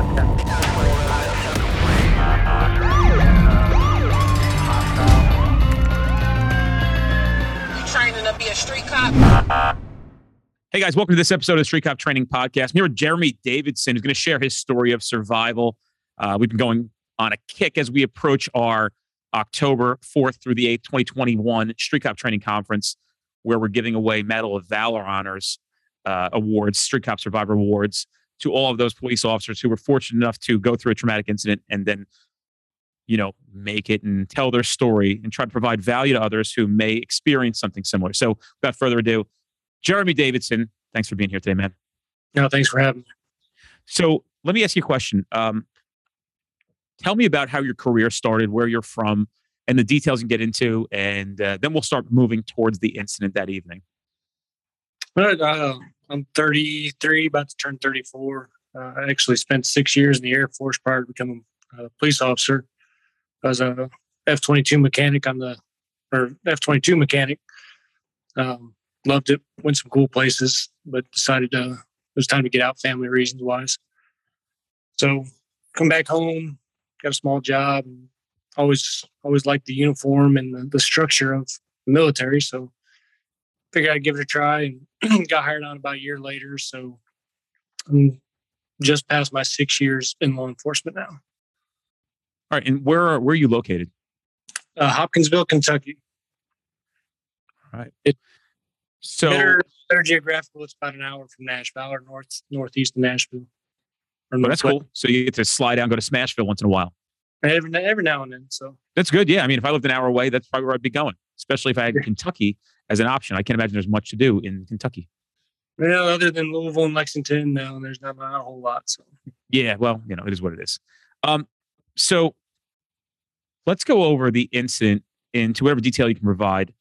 You training to be a street cop? Hey guys, welcome to this episode of the Street Cop Training Podcast. I'm here with Jeremy Davidson, who's going to share his story of survival. Uh, we've been going on a kick as we approach our October 4th through the 8th, 2021 Street Cop Training Conference, where we're giving away Medal of Valor honors uh, awards, Street Cop Survivor awards to all of those police officers who were fortunate enough to go through a traumatic incident and then, you know, make it and tell their story and try to provide value to others who may experience something similar. So, without further ado, Jeremy Davidson, thanks for being here today, man. No, thanks for having me. So, let me ask you a question. Um, tell me about how your career started, where you're from, and the details you can get into, and uh, then we'll start moving towards the incident that evening. But, uh, I'm 33, about to turn 34. Uh, I actually spent six years in the Air Force prior to becoming a police officer. I was a F 22 mechanic on the, or F 22 mechanic. Um, loved it, went some cool places, but decided uh, it was time to get out family reasons wise. So, come back home, got a small job, and always, always liked the uniform and the, the structure of the military. So, figured I'd give it a try and got hired on about a year later. So I'm just past my six years in law enforcement now. All right, and where are, where are you located? Uh, Hopkinsville, Kentucky. All right. It- so, better, better geographical. It's about an hour from Nashville or north northeast of Nashville. Well, that's northwest. cool. So you get to slide down, go to Smashville once in a while. Every, every now and then. So That's good. Yeah, I mean, if I lived an hour away, that's probably where I'd be going. Especially if I had Kentucky as an option. I can't imagine there's much to do in Kentucky. well, other than Louisville and Lexington, no, there's not, not a whole lot. So Yeah, well, you know, it is what it is. Um, so let's go over the incident into whatever detail you can provide.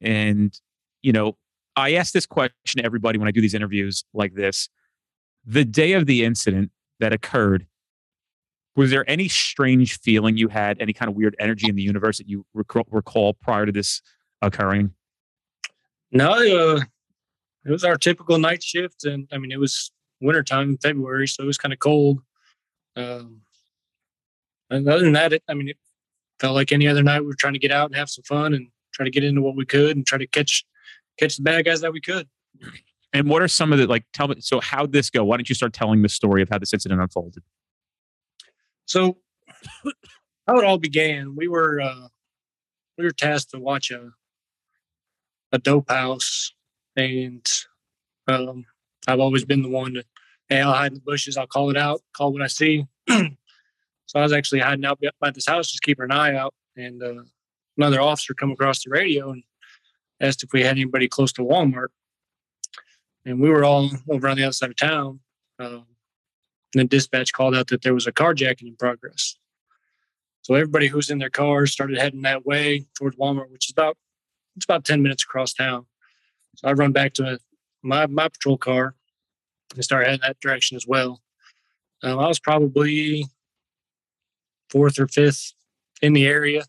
And, you know, I ask this question to everybody when I do these interviews like this. The day of the incident that occurred, was there any strange feeling you had, any kind of weird energy in the universe that you recall, recall prior to this occurring? No, uh, it was our typical night shift, and I mean it was wintertime in February, so it was kind of cold. Um, and other than that, it, I mean, it felt like any other night. We were trying to get out and have some fun and try to get into what we could and try to catch catch the bad guys that we could. And what are some of the like? Tell me. So how'd this go? Why don't you start telling the story of how this incident unfolded? So how it all began, we were uh, we were tasked to watch a a dope house, and um, I've always been the one to, hey, I'll hide in the bushes, I'll call it out, call what I see. so I was actually hiding out by- this house, just keeping an eye out, and uh, another officer come across the radio and asked if we had anybody close to Walmart, and we were all over on the other side of town. Um, and the dispatch called out that there was a carjacking in progress. So everybody who was in their cars started heading that way towards Walmart, which is about it's about ten minutes across town. So I run back to my my patrol car and start heading that direction as well. Um, I was probably fourth or fifth in the area.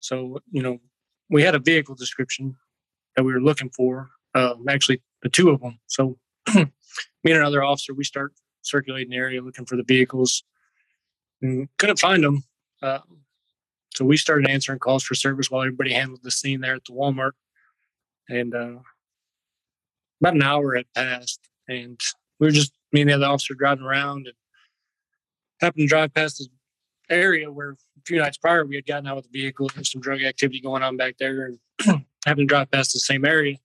So you know we had a vehicle description that we were looking for. Um, actually, the two of them. So me and another officer, we start circulating the area looking for the vehicles and couldn't find them. Uh, so we started answering calls for service while everybody handled the scene there at the Walmart. And uh, about an hour had passed, and we were just me and the other officer driving around and happened to drive past this area where a few nights prior we had gotten out with the vehicle. There's some drug activity going on back there, and happened to drive past the same area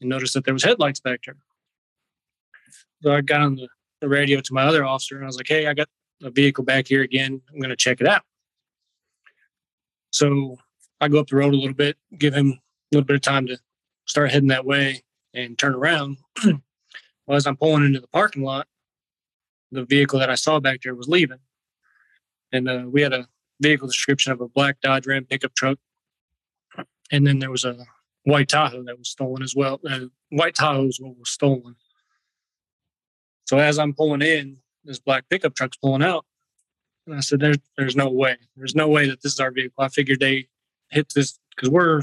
and noticed that there was headlights back there. So I got on the the radio to my other officer and I was like, hey, I got a vehicle back here again. I'm going to check it out. So I go up the road a little bit, give him a little bit of time to start heading that way and turn around. well, as I'm pulling into the parking lot, the vehicle that I saw back there was leaving. And uh, we had a vehicle description of a black Dodge Ram pickup truck. And then there was a white Tahoe that was stolen as well. Uh, white Tahoe is what was stolen. So as I'm pulling in, this black pickup truck's pulling out. And I said, There's there's no way. There's no way that this is our vehicle. I figured they hit this because we're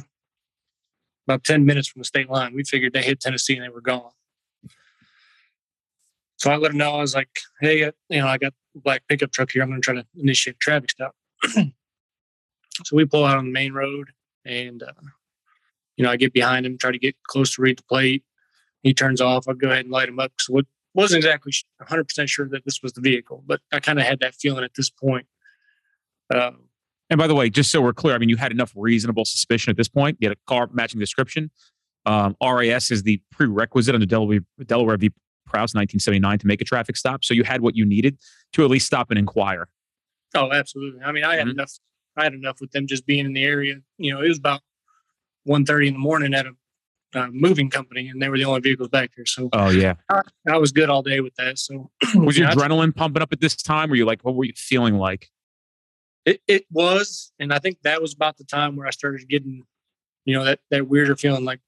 about 10 minutes from the state line. We figured they hit Tennessee and they were gone. So I let him know. I was like, "Hey, uh, you know, I got a black pickup truck here. I'm going to try to initiate traffic stop." so we pull out on the main road, and uh, you know, I get behind him, try to get close to read the plate. He turns off. I go ahead and light him up. So it wasn't exactly 100 percent sure that this was the vehicle, but I kind of had that feeling at this point. Um, And by the way, just so we're clear, I mean, you had enough reasonable suspicion at this point. You had a car matching description. Um, RAS is the prerequisite under Delaware, Delaware v. Prouse 1979 to make a traffic stop. So you had what you needed to at least stop and inquire. Oh, absolutely. I mean, I had Mhm. enough. I had enough with them just being in the area. You know, it was about 1.30 in the morning at a uh, moving company, and they were the only vehicles back there. So Oh yeah. I was good all day with that. So Was your adrenaline pumping up at this time? Were you like, what were you feeling like? it, it was, and I think that was about the time where I started getting, you know, that that weirder feeling, like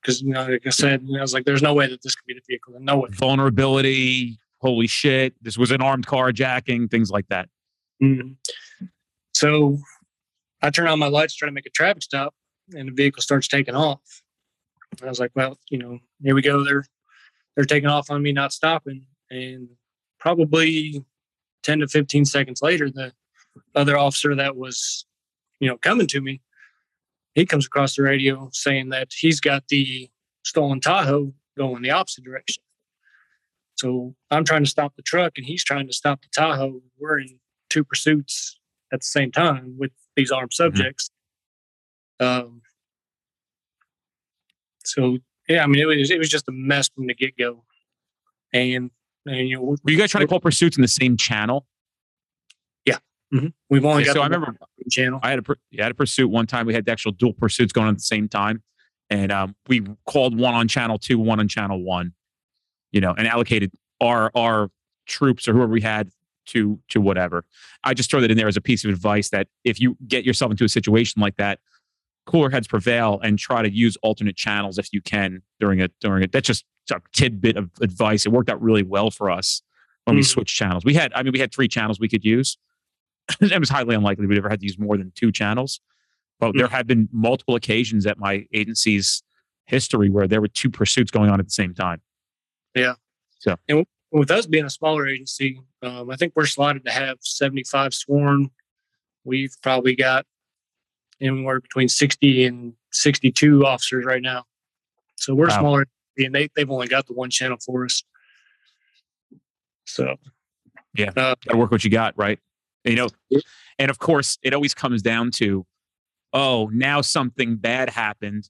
because you know, like I said, you know, I was like, "There's no way that this could be the vehicle. No way." Vulnerability. Holy shit! This was an armed carjacking. Things like that. Mhm. So I turn on my lights, try to make a traffic stop, and the vehicle starts taking off. I was like, well, you know, here we go. They're they're taking off on me, not stopping. And probably 10 to 15 seconds later, the other officer that was, you know, coming to me, he comes across the radio saying that he's got the stolen Tahoe going the opposite direction. So I'm trying to stop the truck and he's trying to stop the Tahoe. We're in two pursuits at the same time with these armed subjects. Um, so yeah, I mean, it was it was just a mess from the get go, and, and you know Were you guys trying to call pursuits in the same channel? Yeah. We've only got so I remember channel. I had a yeah, I had a pursuit one time. We had the actual dual pursuits going on at the same time, and um, we called one on channel two, one on channel one. You know, and allocated our our troops or whoever we had to to whatever. I just throw that in there as a piece of advice that if you get yourself into a situation like that, cooler heads prevail and try to use alternate channels if you can during it during it. That's just a tidbit of advice. It worked out really well for us when we Mhm. switched channels. We had, I mean, we had three channels we could use. it was highly unlikely we'd ever had to use more than two channels. But there have been multiple occasions at my agency's history where there were two pursuits going on at the same time. Yeah. So and with us being a smaller agency, um, I think we're slotted to have 75 sworn. We've probably got anywhere between 60 and 62 officers right now. So we're Wow. smaller, and they, they've only got the one channel for us. So, Yeah. Uh, Got to work what you got, right? You know, and of course, it always comes down to, oh, now something bad happened.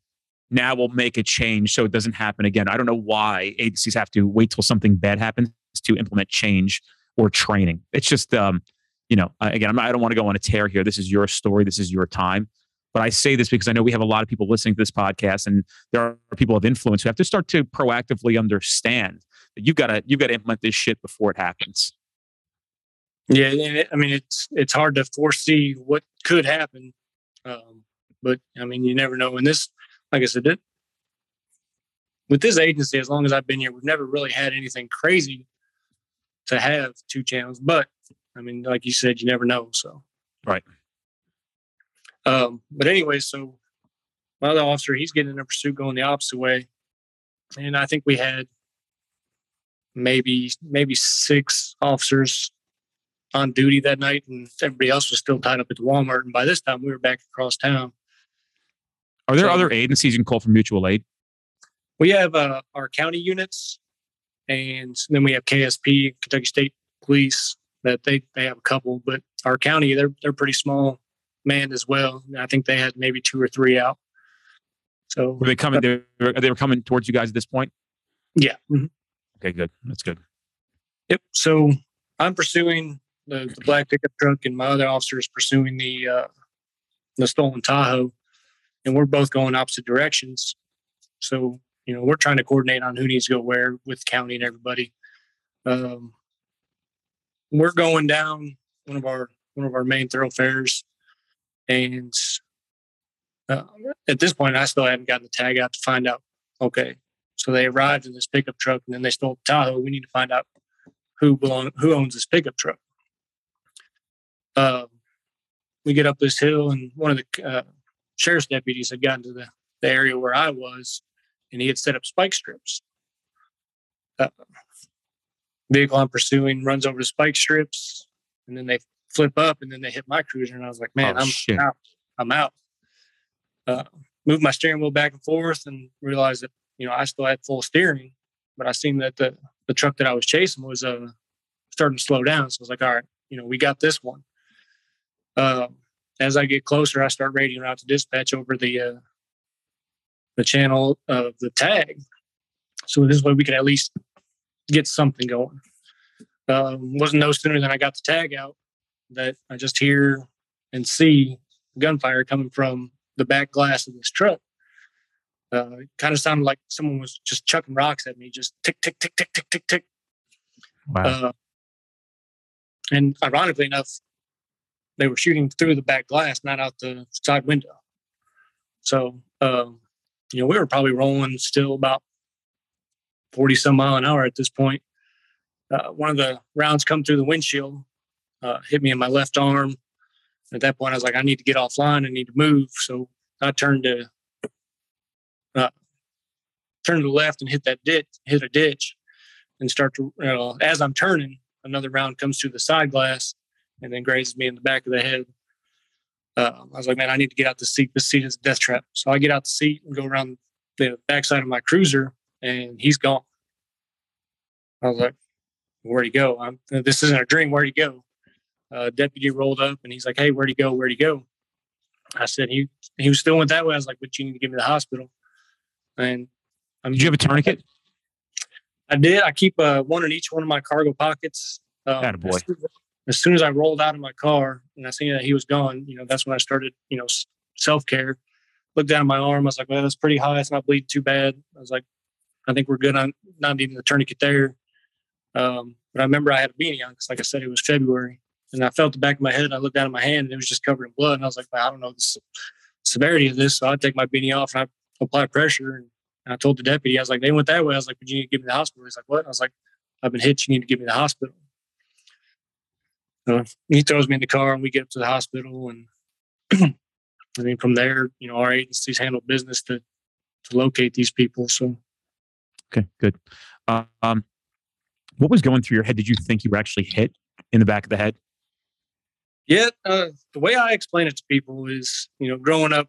Now we'll make a change so it doesn't happen again. I don't know why agencies have to wait till something bad happens to implement change or training. It's just, um, you know, again, I'm not, I don't want to go on a tear here. This is your story. This is your time. But I say this because I know we have a lot of people listening to this podcast, and there are people of influence who have to start to proactively understand that you've got to you've got to implement this shit before it happens. yeah, and it, I mean, it's it's hard to foresee what could happen. Um, but I mean, you never know. And this, like I said, it, with this agency, as long as I've been here, we've never really had anything crazy to have two channels. But I mean, like you said, you never know. So Right. Um, but anyway, so my other officer, he's getting in a pursuit going the opposite way, and I think we had maybe maybe six officers on duty that night, and everybody else was still tied up at the Walmart. And by this time, we were back across town. Are there So- other agencies you can call for mutual aid? We have uh, our county units, and then we have KSP, Kentucky State Police. That they they have a couple, but our county they're they're pretty small manned as well. I think they had maybe two or three out. So Were they coming? They were, they were coming towards you guys at this point. yeah, mhm. Okay, good. That's good. Yep. So I'm pursuing the, the black pickup truck, and my other officer is pursuing the uh, the stolen Tahoe, and we're both going opposite directions. So you know, we're trying to coordinate on who needs to go where with county and everybody. Um, we're going down one of our one of our main thoroughfares, and uh, at this point, I still haven't gotten the tag out to find out. Okay, so they arrived in this pickup truck, and then they stole the Tahoe. We need to find out who belong who owns this pickup truck. Um, we get up this hill, and one of the uh, sheriff's deputies had gotten to the, the area where I was, and he had set up spike strips. Uh, vehicle I'm pursuing runs over the spike strips, and then they flip up, and then they hit my cruiser, and I was like, man, Oh, I'm shit. out. I'm out. Uh, moved my steering wheel back and forth, and realized that you know I still had full steering, but I seen that the the truck that I was chasing was uh starting to slow down. So I was like, all right, you know, we got this one. Uh, as I get closer, I start radioing out to dispatch over the uh, the channel of the tag. So this way we could at least get something going. Um, wasn't no sooner than I got the tag out that I just hear and see gunfire coming from the back glass of this truck. Uh, it kind of sounded like someone was just chucking rocks at me, just tick, tick, tick, tick, tick, tick, tick. Wow. Uh, and ironically enough, they were shooting through the back glass, not out the side window. So, um, you know, we were probably rolling still about 40 some mile an hour at this point. Uh, one of the rounds come through the windshield, uh, hit me in my left arm. At that point, I was like, I need to get offline. I need to move. So I turned to uh, turn to the left and hit that ditch, hit a ditch, and start to. As I'm turning, another round comes through the side glass and then grazes me in the back of the head. Uh, I was like, man, I need to get out the seat. This seat is a death trap. So I get out the seat and go around the backside of my cruiser, and he's gone. I was like, where'd he go? I'm, this isn't a dream. Where'd he go? Uh, deputy rolled up and he's like, hey, where'd he go? Where'd he go? I said, he he was still went that way. I was like, but you need to get me to the hospital. And I'm, Did you have a tourniquet? I did. I keep uh, one in each one of my cargo pockets. Um, as, soon as, soon as I rolled out of my car and I seen that he was gone, you know, that's when I started, you know, self care. Looked down at my arm. I was like, well, that's pretty high. It's not bleeding too bad. I was like, I think we're good on not needing the tourniquet there. Um, but I remember I had a beanie on because, like I said, it was February. And I felt the back of my head. And I looked down at my hand and it was just covered in blood. And I was like, well, I don't know the severity of this. So I take my beanie off and I apply pressure. And I told the deputy, I was like, they went that way. I was like, but you need to get me the hospital. He's like, what? I was like, I've been hit. You need to give me the hospital. So he throws me in the car and we get up to the hospital. And I mean, from there, you know, our agencies handle business to, to locate these people. So Okay, good. Um, what was going through your head? Did you think you were actually hit in the back of the head? Yeah, uh, the way I explain it to people is, you know, growing up,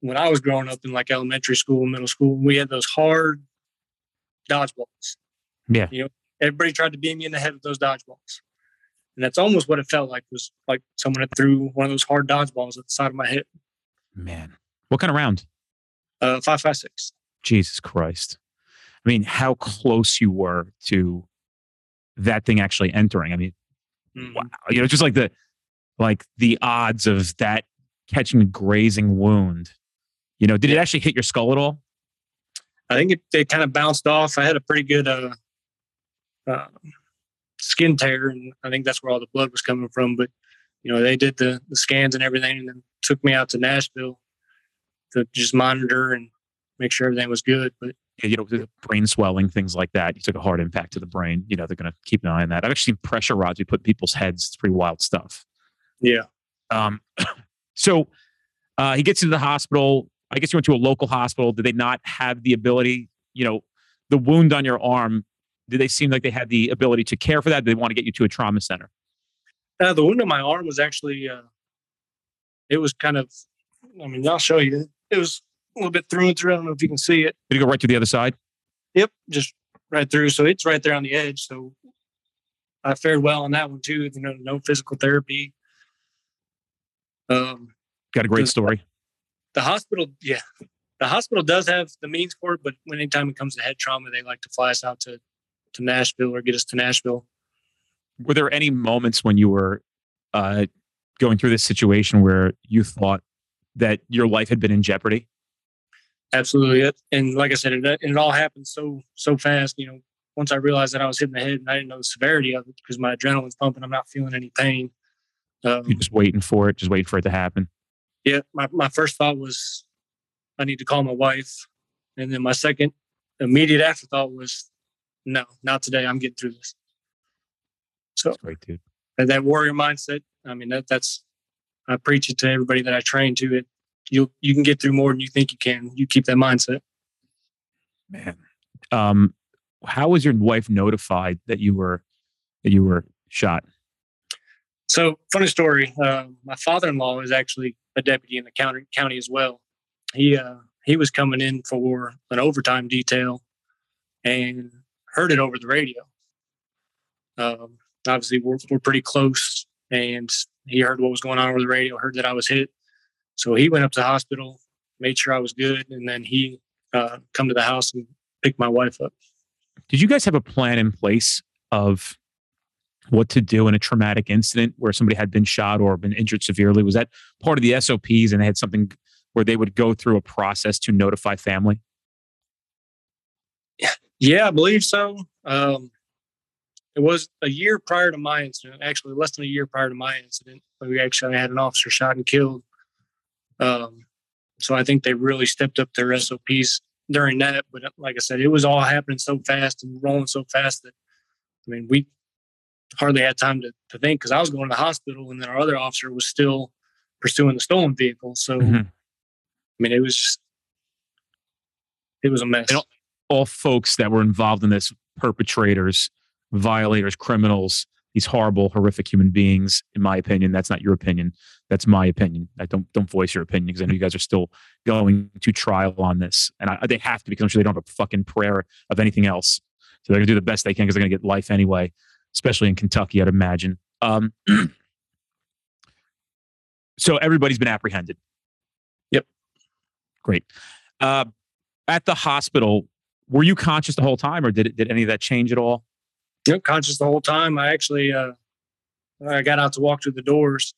when I was growing up in like elementary school, middle school, we had those hard dodgeballs. Yeah. You know, everybody tried to beat me in the head with those dodgeballs. And that's almost what it felt like was like someone had threw one of those hard dodgeballs at the side of my head. Man, what kind of round? Uh, five five six. Jesus Christ. I mean, how close you were to that thing actually entering. I mean. Wow. You know, just like the like the odds of that catching a grazing wound. You know, did it actually hit your skull at all? I think it, it kind of bounced off. I had a pretty good uh, uh, skin tear, and I think that's where all the blood was coming from. But you know, they did the, the scans and everything, and then took me out to Nashville to just monitor and make sure everything was good. But you know, the brain swelling, things like that. You took a hard impact to the brain. You know, they're going to keep an eye on that. I've actually seen pressure rods we put in people's heads. It's pretty wild stuff. yeah, Um, so uh, he gets into the hospital. I guess you went to a local hospital. Did they not have the ability? You know, the wound on your arm. Did they seem like they had the ability to care for that? Did they want to get you to a trauma center? uh, the wound on my arm was actually uh, it was kind of. I mean, I'll show you. It was a little bit through and through. I don't know if you can see it. Did it go right to the other side? Yep, just right through. So it's right there on the edge. So I fared well on that one too. You know, no physical therapy. Um, Got a great story. the hospital, yeah, the hospital does have the means for it, but when anytime it comes to head trauma, they like to fly us out to to Nashville or get us to Nashville. Were there any moments when you were uh, going through this situation where you thought that your life had been in jeopardy? Absolutely, and like I said, it, it all happened so so fast. You know, once I realized that I was hitting the head, and I didn't know the severity of it because my adrenaline's pumping. I'm not feeling any pain. Um, You're just waiting for it, just waiting for it to happen. yeah, my, my first thought was I need to call my wife. And then my second immediate afterthought was no, not today. I'm getting through this. So That's great, dude. that, that warrior mindset, I mean that that's I preach it to everybody that I train to it. You you can get through more than you think you can. You keep that mindset. Man. Um, how was your wife notified that you were that you were shot? So, funny story. Uh, my father-in-law is actually a deputy in the county county as well. He uh, he was coming in for an overtime detail and heard it over the radio. Um, obviously, we're we're pretty close, and he heard what was going on over the radio. Heard that I was hit, so he went up to the hospital, made sure I was good, and then he uh, come to the house and picked my wife up. Did you guys have a plan in place of what to do in a traumatic incident where somebody had been shot or been injured severely? Was that part of the SOPs and they had something where they would go through a process to notify family? Yeah, I believe so. Um, it was a year prior to my incident, actually less than a year prior to my incident. We actually had an officer shot and killed. Um, so I think they really stepped up their SOPs during that. But like I said, it was all happening so fast and rolling so fast that I mean we hardly had time to, to think because I was going to the hospital and then our other officer was still pursuing the stolen vehicle. So Mhm. I mean it was just it was a mess. And All folks that were involved in this perpetrators, violators, criminals, these horrible, horrific human beings. In my opinion, that's not your opinion. That's my opinion. I don't don't voice your opinion because I know you guys are still going to trial on this, and I, they have to because I'm sure they don't have a fucking prayer of anything else. So they're gonna do the best they can because they're gonna get life anyway, especially in Kentucky, I'd imagine. Um, so everybody's been apprehended. Yep. Great. Uh, at the hospital, were you conscious the whole time, or did it, did any of that change at all? Yep, conscious the whole time. I actually uh, I got out to walk through the doors,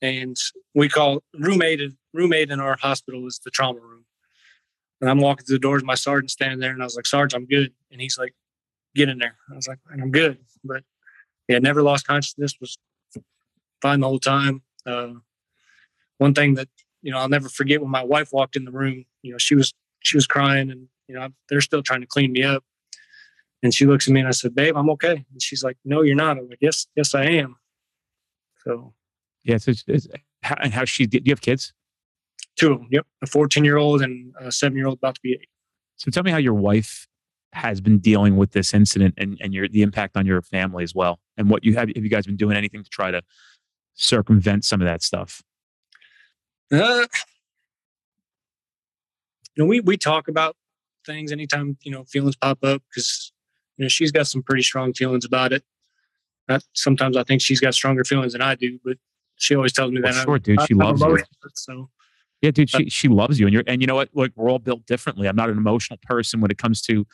and we call roommate roommate in our hospital is the trauma room. And I'm walking through the doors, my sergeant standing there, and I was like, "Sarge, I'm good." And he's like, "Get in there." I was like, "I'm good," but yeah, never lost consciousness. Was fine the whole time. Uh, one thing that you know I'll never forget when my wife walked in the room. You know, she was she was crying, and you know they're still trying to clean me up. And she looks at me and I said, "Babe, I'm okay." And she's like, "No, you're not." I'm like, "Yes, yes, I am." So Yes. It's, it's, how, and how she? Do you have kids? two of them. Yep, a 14 year old and a seven year old about to be eight. So tell me how your wife has been dealing with this incident and, and your the impact on your family as well, and what you have. Have you guys been doing anything to try to circumvent some of that stuff? Uh, you know, we we talk about things anytime you know feelings pop up because you know she's got some pretty strong feelings about it. Not, sometimes I think she's got stronger feelings than I do, but she always tells me Well, that. sure, dude. She I'm loves you. emotional, So Yeah, dude, she she loves you, and you're and you know what? Like we're all built differently. I'm not an emotional person when it comes to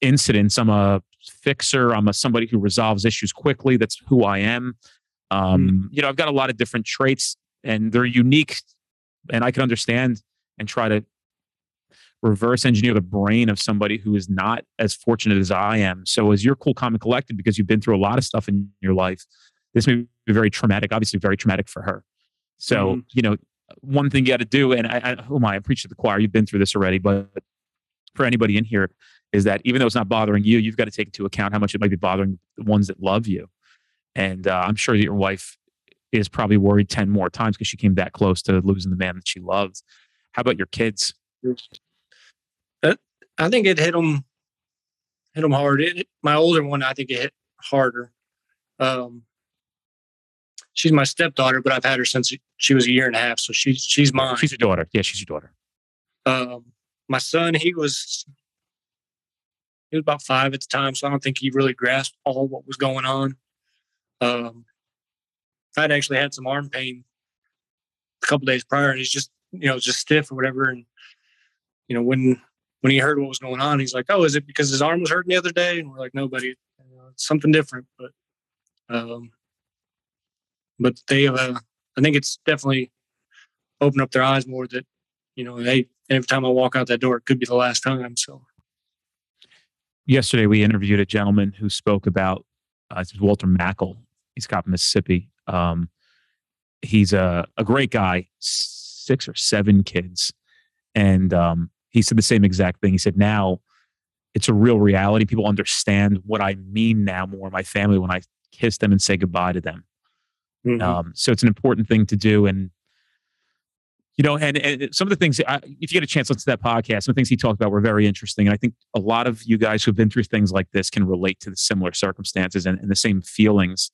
incidents. I'm a fixer. I'm a somebody who resolves issues quickly. That's who I am. Um, You know, I've got a lot of different traits, and they're unique, and I can understand and try to reverse engineer the brain of somebody who is not as fortunate as I am. So, as you're cool, calm, and collected because you've been through a lot of stuff in your life, this may be very traumatic. Obviously, very traumatic for her. So, Mhm. you know, one thing you got to do, and I, I, am I? I preach to the choir. You've been through this already, but for anybody in here, is that even though it's not bothering you, you've got to take into account how much it might be bothering the ones that love you. And uh, I'm sure that your wife is probably worried 10 more times because she came that close to losing the man that she loves. How about your kids? I think it hit them hit them hard. It, my older one, I think it hit harder. Um, she's my stepdaughter, but I've had her since she was a year and a half, so she's she's mine. She's your daughter. Yeah, she's your daughter. Um, my son, he was he was about five at the time, so I don't think he really grasped all what was going on. Um, I'd actually had some arm pain a couple days prior, and he's just you know just stiff or whatever. And you know when when he heard what was going on, he's like, "Oh, is it because his arm was hurting the other day?" And we're like, "Nobody, you know, it's something different." But um, but they uh, I think it's definitely opened up their eyes more that you know they every time I walk out that door, it could be the last time. So Yesterday, we interviewed a gentleman who spoke about uh, Walter Mackel. He's in Mississippi. Um, he's a, a great guy, six or seven kids. And um, he said the same exact thing. He said, now it's a real reality. People understand what I mean now more, my family, when I kiss them and say goodbye to them. mhm. Um, so it's an important thing to do. And, you know, and, and some of the things, I, if you get a chance, listen to that podcast. Some of the things he talked about were very interesting. And I think a lot of you guys who've been through things like this can relate to the similar circumstances and, and the same feelings.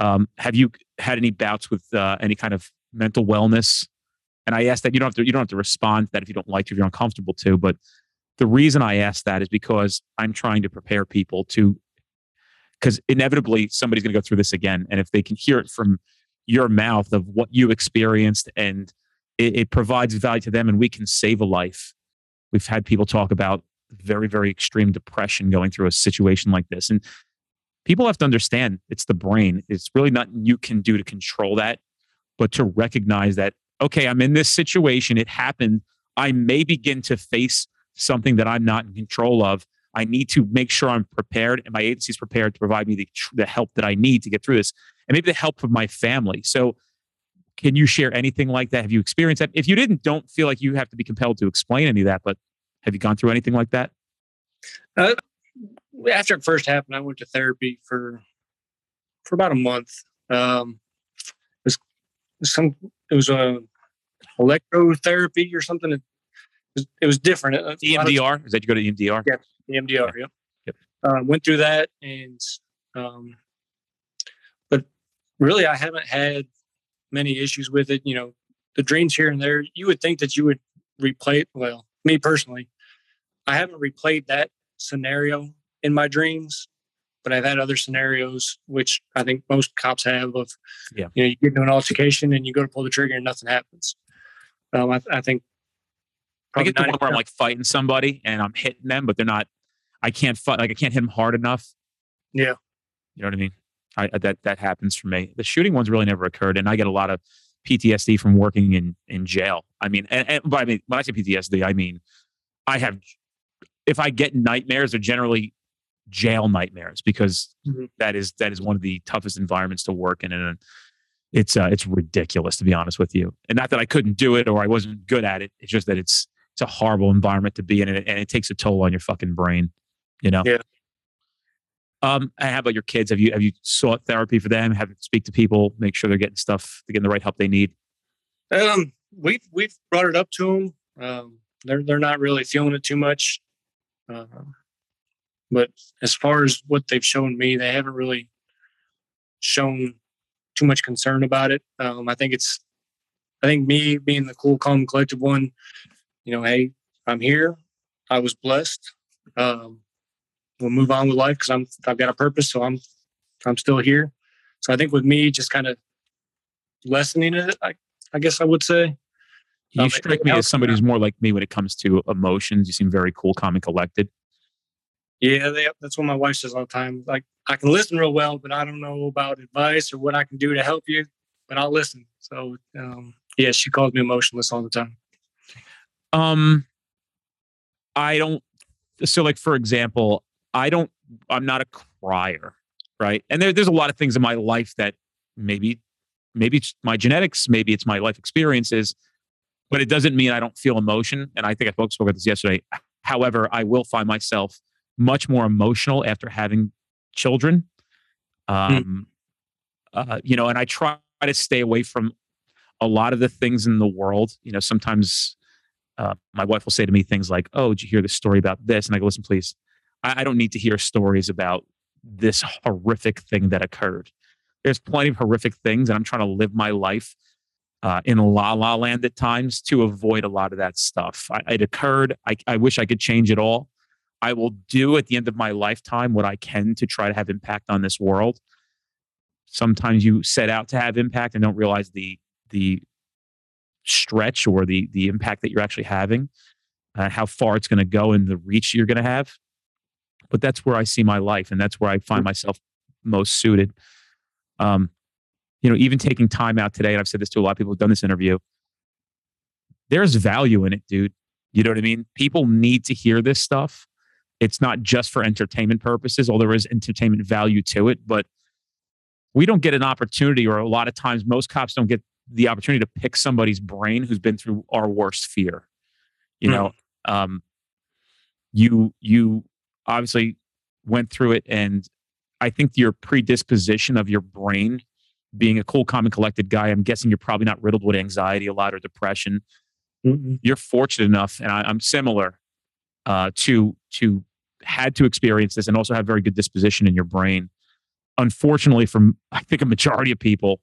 Um, have you had any bouts with uh, any kind of mental wellness? And I ask that you don't have to you don't have to respond to that if you don't like to, if you're uncomfortable to. But the reason I ask that is because I'm trying to prepare people to, because inevitably somebody's going to go through this again, and if they can hear it from your mouth of what you experienced and it, it provides value to them and we can save a life. We've had people talk about very, very extreme depression going through a situation like this. And people have to understand it's the brain. It's really nothing you can do to control that, but to recognize that, okay, I'm in this situation. It happened. I may begin to face something that I'm not in control of. I need to make sure I'm prepared and my agency is prepared to provide me the, the help that I need to get through this and maybe the help of my family. So can you share anything like that? Have you experienced that? If you didn't, don't feel like you have to be compelled to explain any of that. But have you gone through anything like that? Uh, after it first happened, I went to therapy for for about a month. Um, it was some it was a electrotherapy or something. It was, it was different. EMDR of, is that you go to EMDR? Yeah, EMDR. Yeah. Yep. yep. Uh, went through that, and um, but really, I haven't had many issues with it. You know, the dreams here and there, you would think that you would replay it. Well, me personally, I haven't replayed that scenario in my dreams, but I've had other scenarios, which I think most cops have of, yeah. you know, you get into an altercation and you go to pull the trigger and nothing happens. Um, I, I think I get the one where I'm like fighting somebody and I'm hitting them, but they're not, I can't fight, like I can't hit them hard enough. Yeah. You know what I mean? I, that that happens for me. The shooting ones really never occurred, and I get a lot of PTSD from working in in jail. I mean, and, and but I mean, when I say PTSD, I mean I have. If I get nightmares, they're generally jail nightmares because mm-hmm. that is that is one of the toughest environments to work in, and it's uh, it's ridiculous to be honest with you. And not that I couldn't do it or I wasn't good at it. It's just that it's it's a horrible environment to be in, and it, and it takes a toll on your fucking brain. You know. Yeah. Um, and how about your kids? Have you have you sought therapy for them? Have you speak to people, make sure they're getting stuff, they're getting the right help they need. Um, we've we've brought it up to them. Um, they're they're not really feeling it too much. Uh, but as far as what they've shown me, they haven't really shown too much concern about it. Um, I think it's, I think me being the cool, calm, collective one, you know, hey, I'm here. I was blessed. Um, we'll move on with life because I'm I've got a purpose, so I'm I'm still here. So I think with me, just kind of lessening it, I, I guess I would say. You um, strike me as somebody who's more like me when it comes to emotions. You seem very cool, calm, and collected. Yeah, they, that's what my wife says all the time. Like I can listen real well, but I don't know about advice or what I can do to help you. But I'll listen. So um, yeah, she calls me emotionless all the time. Um, I don't. So like for example, I don't, I'm not a crier, right? And there, there's a lot of things in my life that maybe, maybe it's my genetics, maybe it's my life experiences, but it doesn't mean I don't feel emotion. And I think I spoke, spoke about this yesterday. However, I will find myself much more emotional after having children. Hmm. Um, mm. uh, you know, and I try to stay away from a lot of the things in the world. You know, sometimes uh, my wife will say to me things like, "Oh, did you hear the story about this?" And I go, "Listen, please, I, I don't need to hear stories about this horrific thing that occurred. There's plenty of horrific things, and I'm trying to live my life uh, in la la land at times to avoid a lot of that stuff. I, it occurred. I, I wish I could change it all. I will do at the end of my lifetime what I can to try to have impact on this world. Sometimes you set out to have impact and don't realize the the stretch or the the impact that you're actually having, uh, how far it's going to go, and the reach you're going to have but that's where I see my life and that's where I find myself most suited. Um, you know, even taking time out today, and I've said this to a lot of people who've done this interview, there's value in it, dude. You know what I mean? People need to hear this stuff. It's not just for entertainment purposes, although there is entertainment value to it, but we don't get an opportunity, or a lot of times most cops don't get the opportunity to pick somebody's brain who's been through our worst fear. You know, um, you you obviously went through it and I think your predisposition of your brain being a cool, calm, and collected guy, I'm guessing you're probably not riddled with anxiety a lot or depression. Mm-mm. You're fortunate enough, and I, I'm similar uh, to to had to experience this and also have very good disposition in your brain. Unfortunately, from I think a majority of people,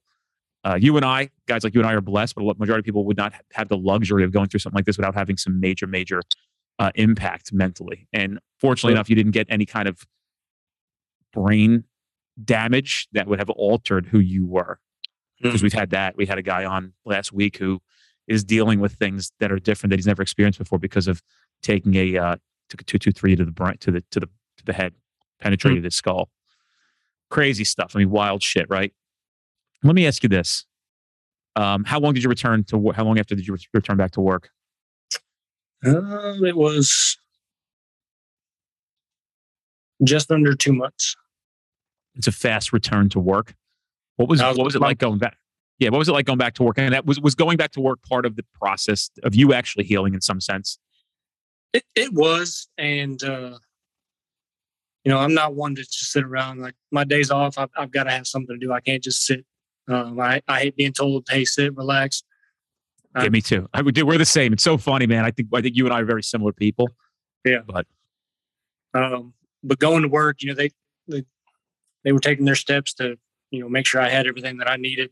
uh, you and I, guys like you and I, are blessed, but a majority of people would not have the luxury of going through something like this without having some major, major uh, impact mentally. And fortunately enough, you didn't get any kind of brain damage that would have altered who you were. Because we've had that. We had a guy on last week who is dealing with things that are different that he's never experienced before because of taking a uh, took a two two three to the brain to the to the to the head, penetrated his skull. Crazy stuff. I mean, wild shit, right? Let me ask you this: um, How long did you return to? How long after did you ret- return back to work? Uh, it was just under two months. It's a fast return to work. What was was what was it like going back? Yeah, what was it like going back to work? And that was was going back to work part of the process of you actually healing in some sense. It it was, and uh, you know, I'm not one to just sit around. Like my days off, I've, I've got to have something to do. I can't just sit. Um, I I hate being told, "Hey, sit, relax." Yeah, Um, me too. I would. We're the same. It's so funny, man. I think I think you and I are very similar people. Yeah. but Um, but going to work, you know, they, they they were taking their steps to you know make sure I had everything that I needed.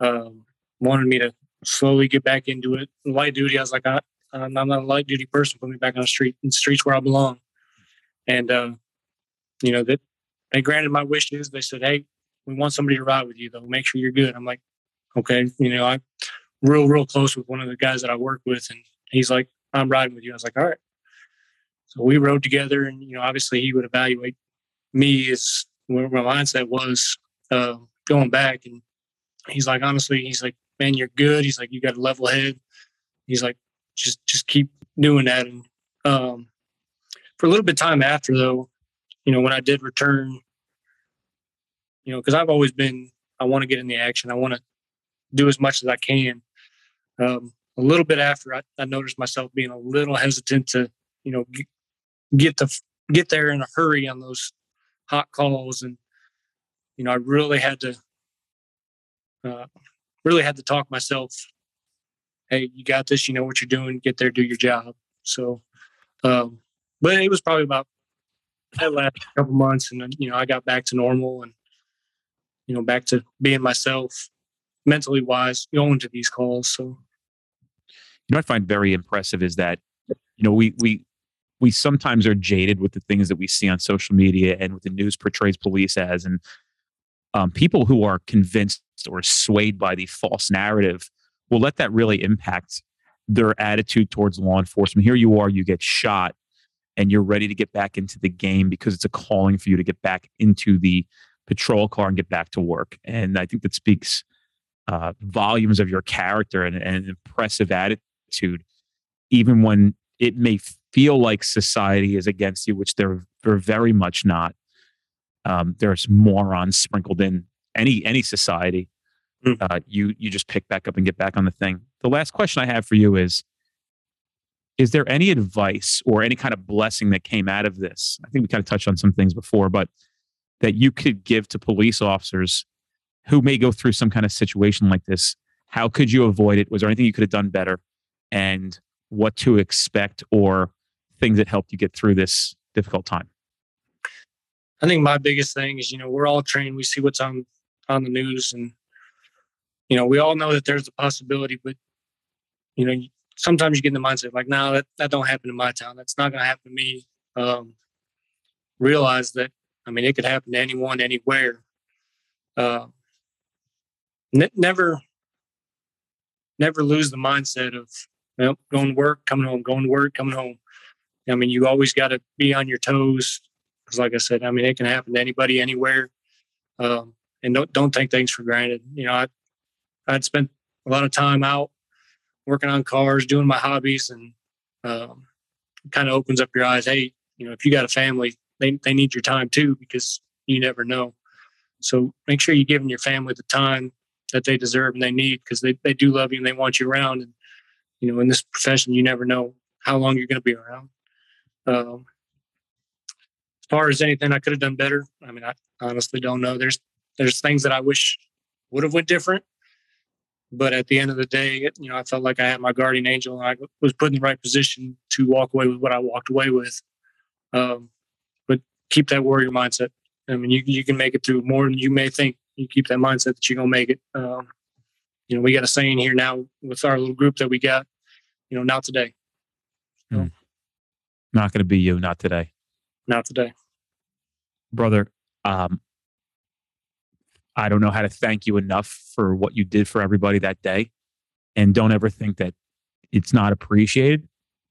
Um, wanted me to slowly get back into it. Light duty, I was like, I, I'm not a light duty person. Put me back on the street, in the streets where I belong. And uh, you know that they granted my wishes. They said, "Hey, we want somebody to ride with you, though. Make sure you're good." I'm like, "Okay." You know, I'm real, real close with one of the guys that I work with, and he's like, "I'm riding with you." I was like, "All right." So we rode together, and you know, obviously, he would evaluate me as where my mindset was uh, going back, and he's like, honestly, he's like, "Man, you're good." He's like, "You got a level head." He's like, "Just, just keep doing that." And um, for a little bit of time after, though, you know, when I did return, you know, because I've always been, I want to get in the action. I want to do as much as I can. Um, a little bit after, I, I noticed myself being a little hesitant to, you know, get to get there in a hurry on those hot calls, and you know, I really had to, uh, really had to talk myself. Hey, you got this. You know what you're doing. Get there, do your job. So, um, but it was probably about that last couple months, and then you know, I got back to normal, and you know, back to being myself, mentally wise, going to these calls. So, you know, I find very impressive is that you know we we we sometimes are jaded with the things that we see on social media and what the news portrays police as, and um, people who are convinced or swayed by the false narrative will let that really impact their attitude towards law enforcement. Here you are, you get shot, and you're ready to get back into the game because it's a calling for you to get back into the patrol car and get back to work. And I think that speaks uh, volumes of your character and, and an impressive attitude, even when it may feel like society is against you, which they're they're very much not. Um, there's morons sprinkled in any any society. Mm. Uh, you you just pick back up and get back on the thing. The last question I have for you is: Is there any advice or any kind of blessing that came out of this? I think we kind of touched on some things before, but that you could give to police officers who may go through some kind of situation like this? How could you avoid it? Was there anything you could have done better? And what to expect or things that helped you get through this difficult time? I think my biggest thing is, you know, we're all trained. We see what's on on the news, and you know, we all know that there's a possibility, but you know, sometimes you get in the mindset like, no, that that don't happen in my town. That's not going to happen to me. Um, realize that, I mean, it could happen to anyone, anywhere. Uh, ne- never, never lose the mindset of, well, going to work, coming home, going to work, coming home. I mean, you always got to be on your toes because, like I said, I mean, it can happen to anybody, anywhere. Um, and don't don't take things for granted. You know, I I'd spent a lot of time out working on cars, doing my hobbies, and um, kind of opens up your eyes. Hey, you know, if you got a family, they they need your time too because you never know. So make sure you're giving your family the time that they deserve and they need because they, they do love you and they want you around. And you know, in this profession, you never know how long you're going to be around. Um, as far as anything I could have done better, I mean, I honestly don't know. There's there's things that I wish would have went different. But at the end of the day, you know, I felt like I had my guardian angel and I was put in the right position to walk away with what I walked away with. Um, but keep that warrior mindset. I mean, you you can make it through more than you may think. You keep that mindset that you're gonna make it. Um, you know, we got a saying here now with our little group that we got. You know, not today, Not going to be you, not today. not today. brother, um, I don't know how to thank you enough for what you did for everybody that day. And don't ever think that it's not appreciated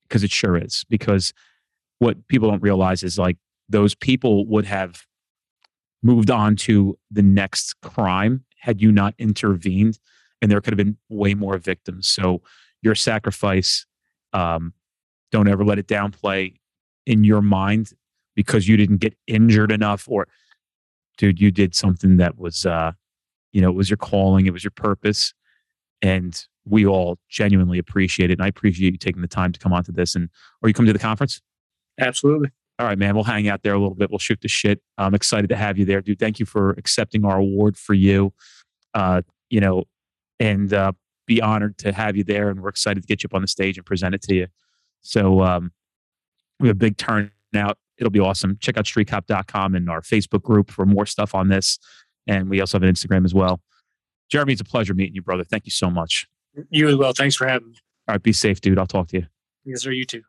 because it sure is. Because what people don't realize is like those people would have moved on to the next crime had you not intervened. And there could have been way more victims. So your sacrifice, um, don't ever let it downplay in your mind because you didn't get injured enough or dude you did something that was uh you know it was your calling it was your purpose and we all genuinely appreciate it and i appreciate you taking the time to come onto this and or you come to the conference? Absolutely. all right man we'll hang out there a little bit we'll shoot the shit. I'm excited to have you there dude. Thank you for accepting our award for you uh you know and uh be honored to have you there and we're excited to get you up on the stage and present it to you. So um we have a big turnout it'll be awesome. Check out streetcop.com and our Facebook group for more stuff on this. And we also have an Instagram as well. Jeremy, it's a pleasure meeting you, brother. Thank you so much. You as well. Thanks for having me. All right, be safe, dude. I'll talk to you. Yes, sir. You too.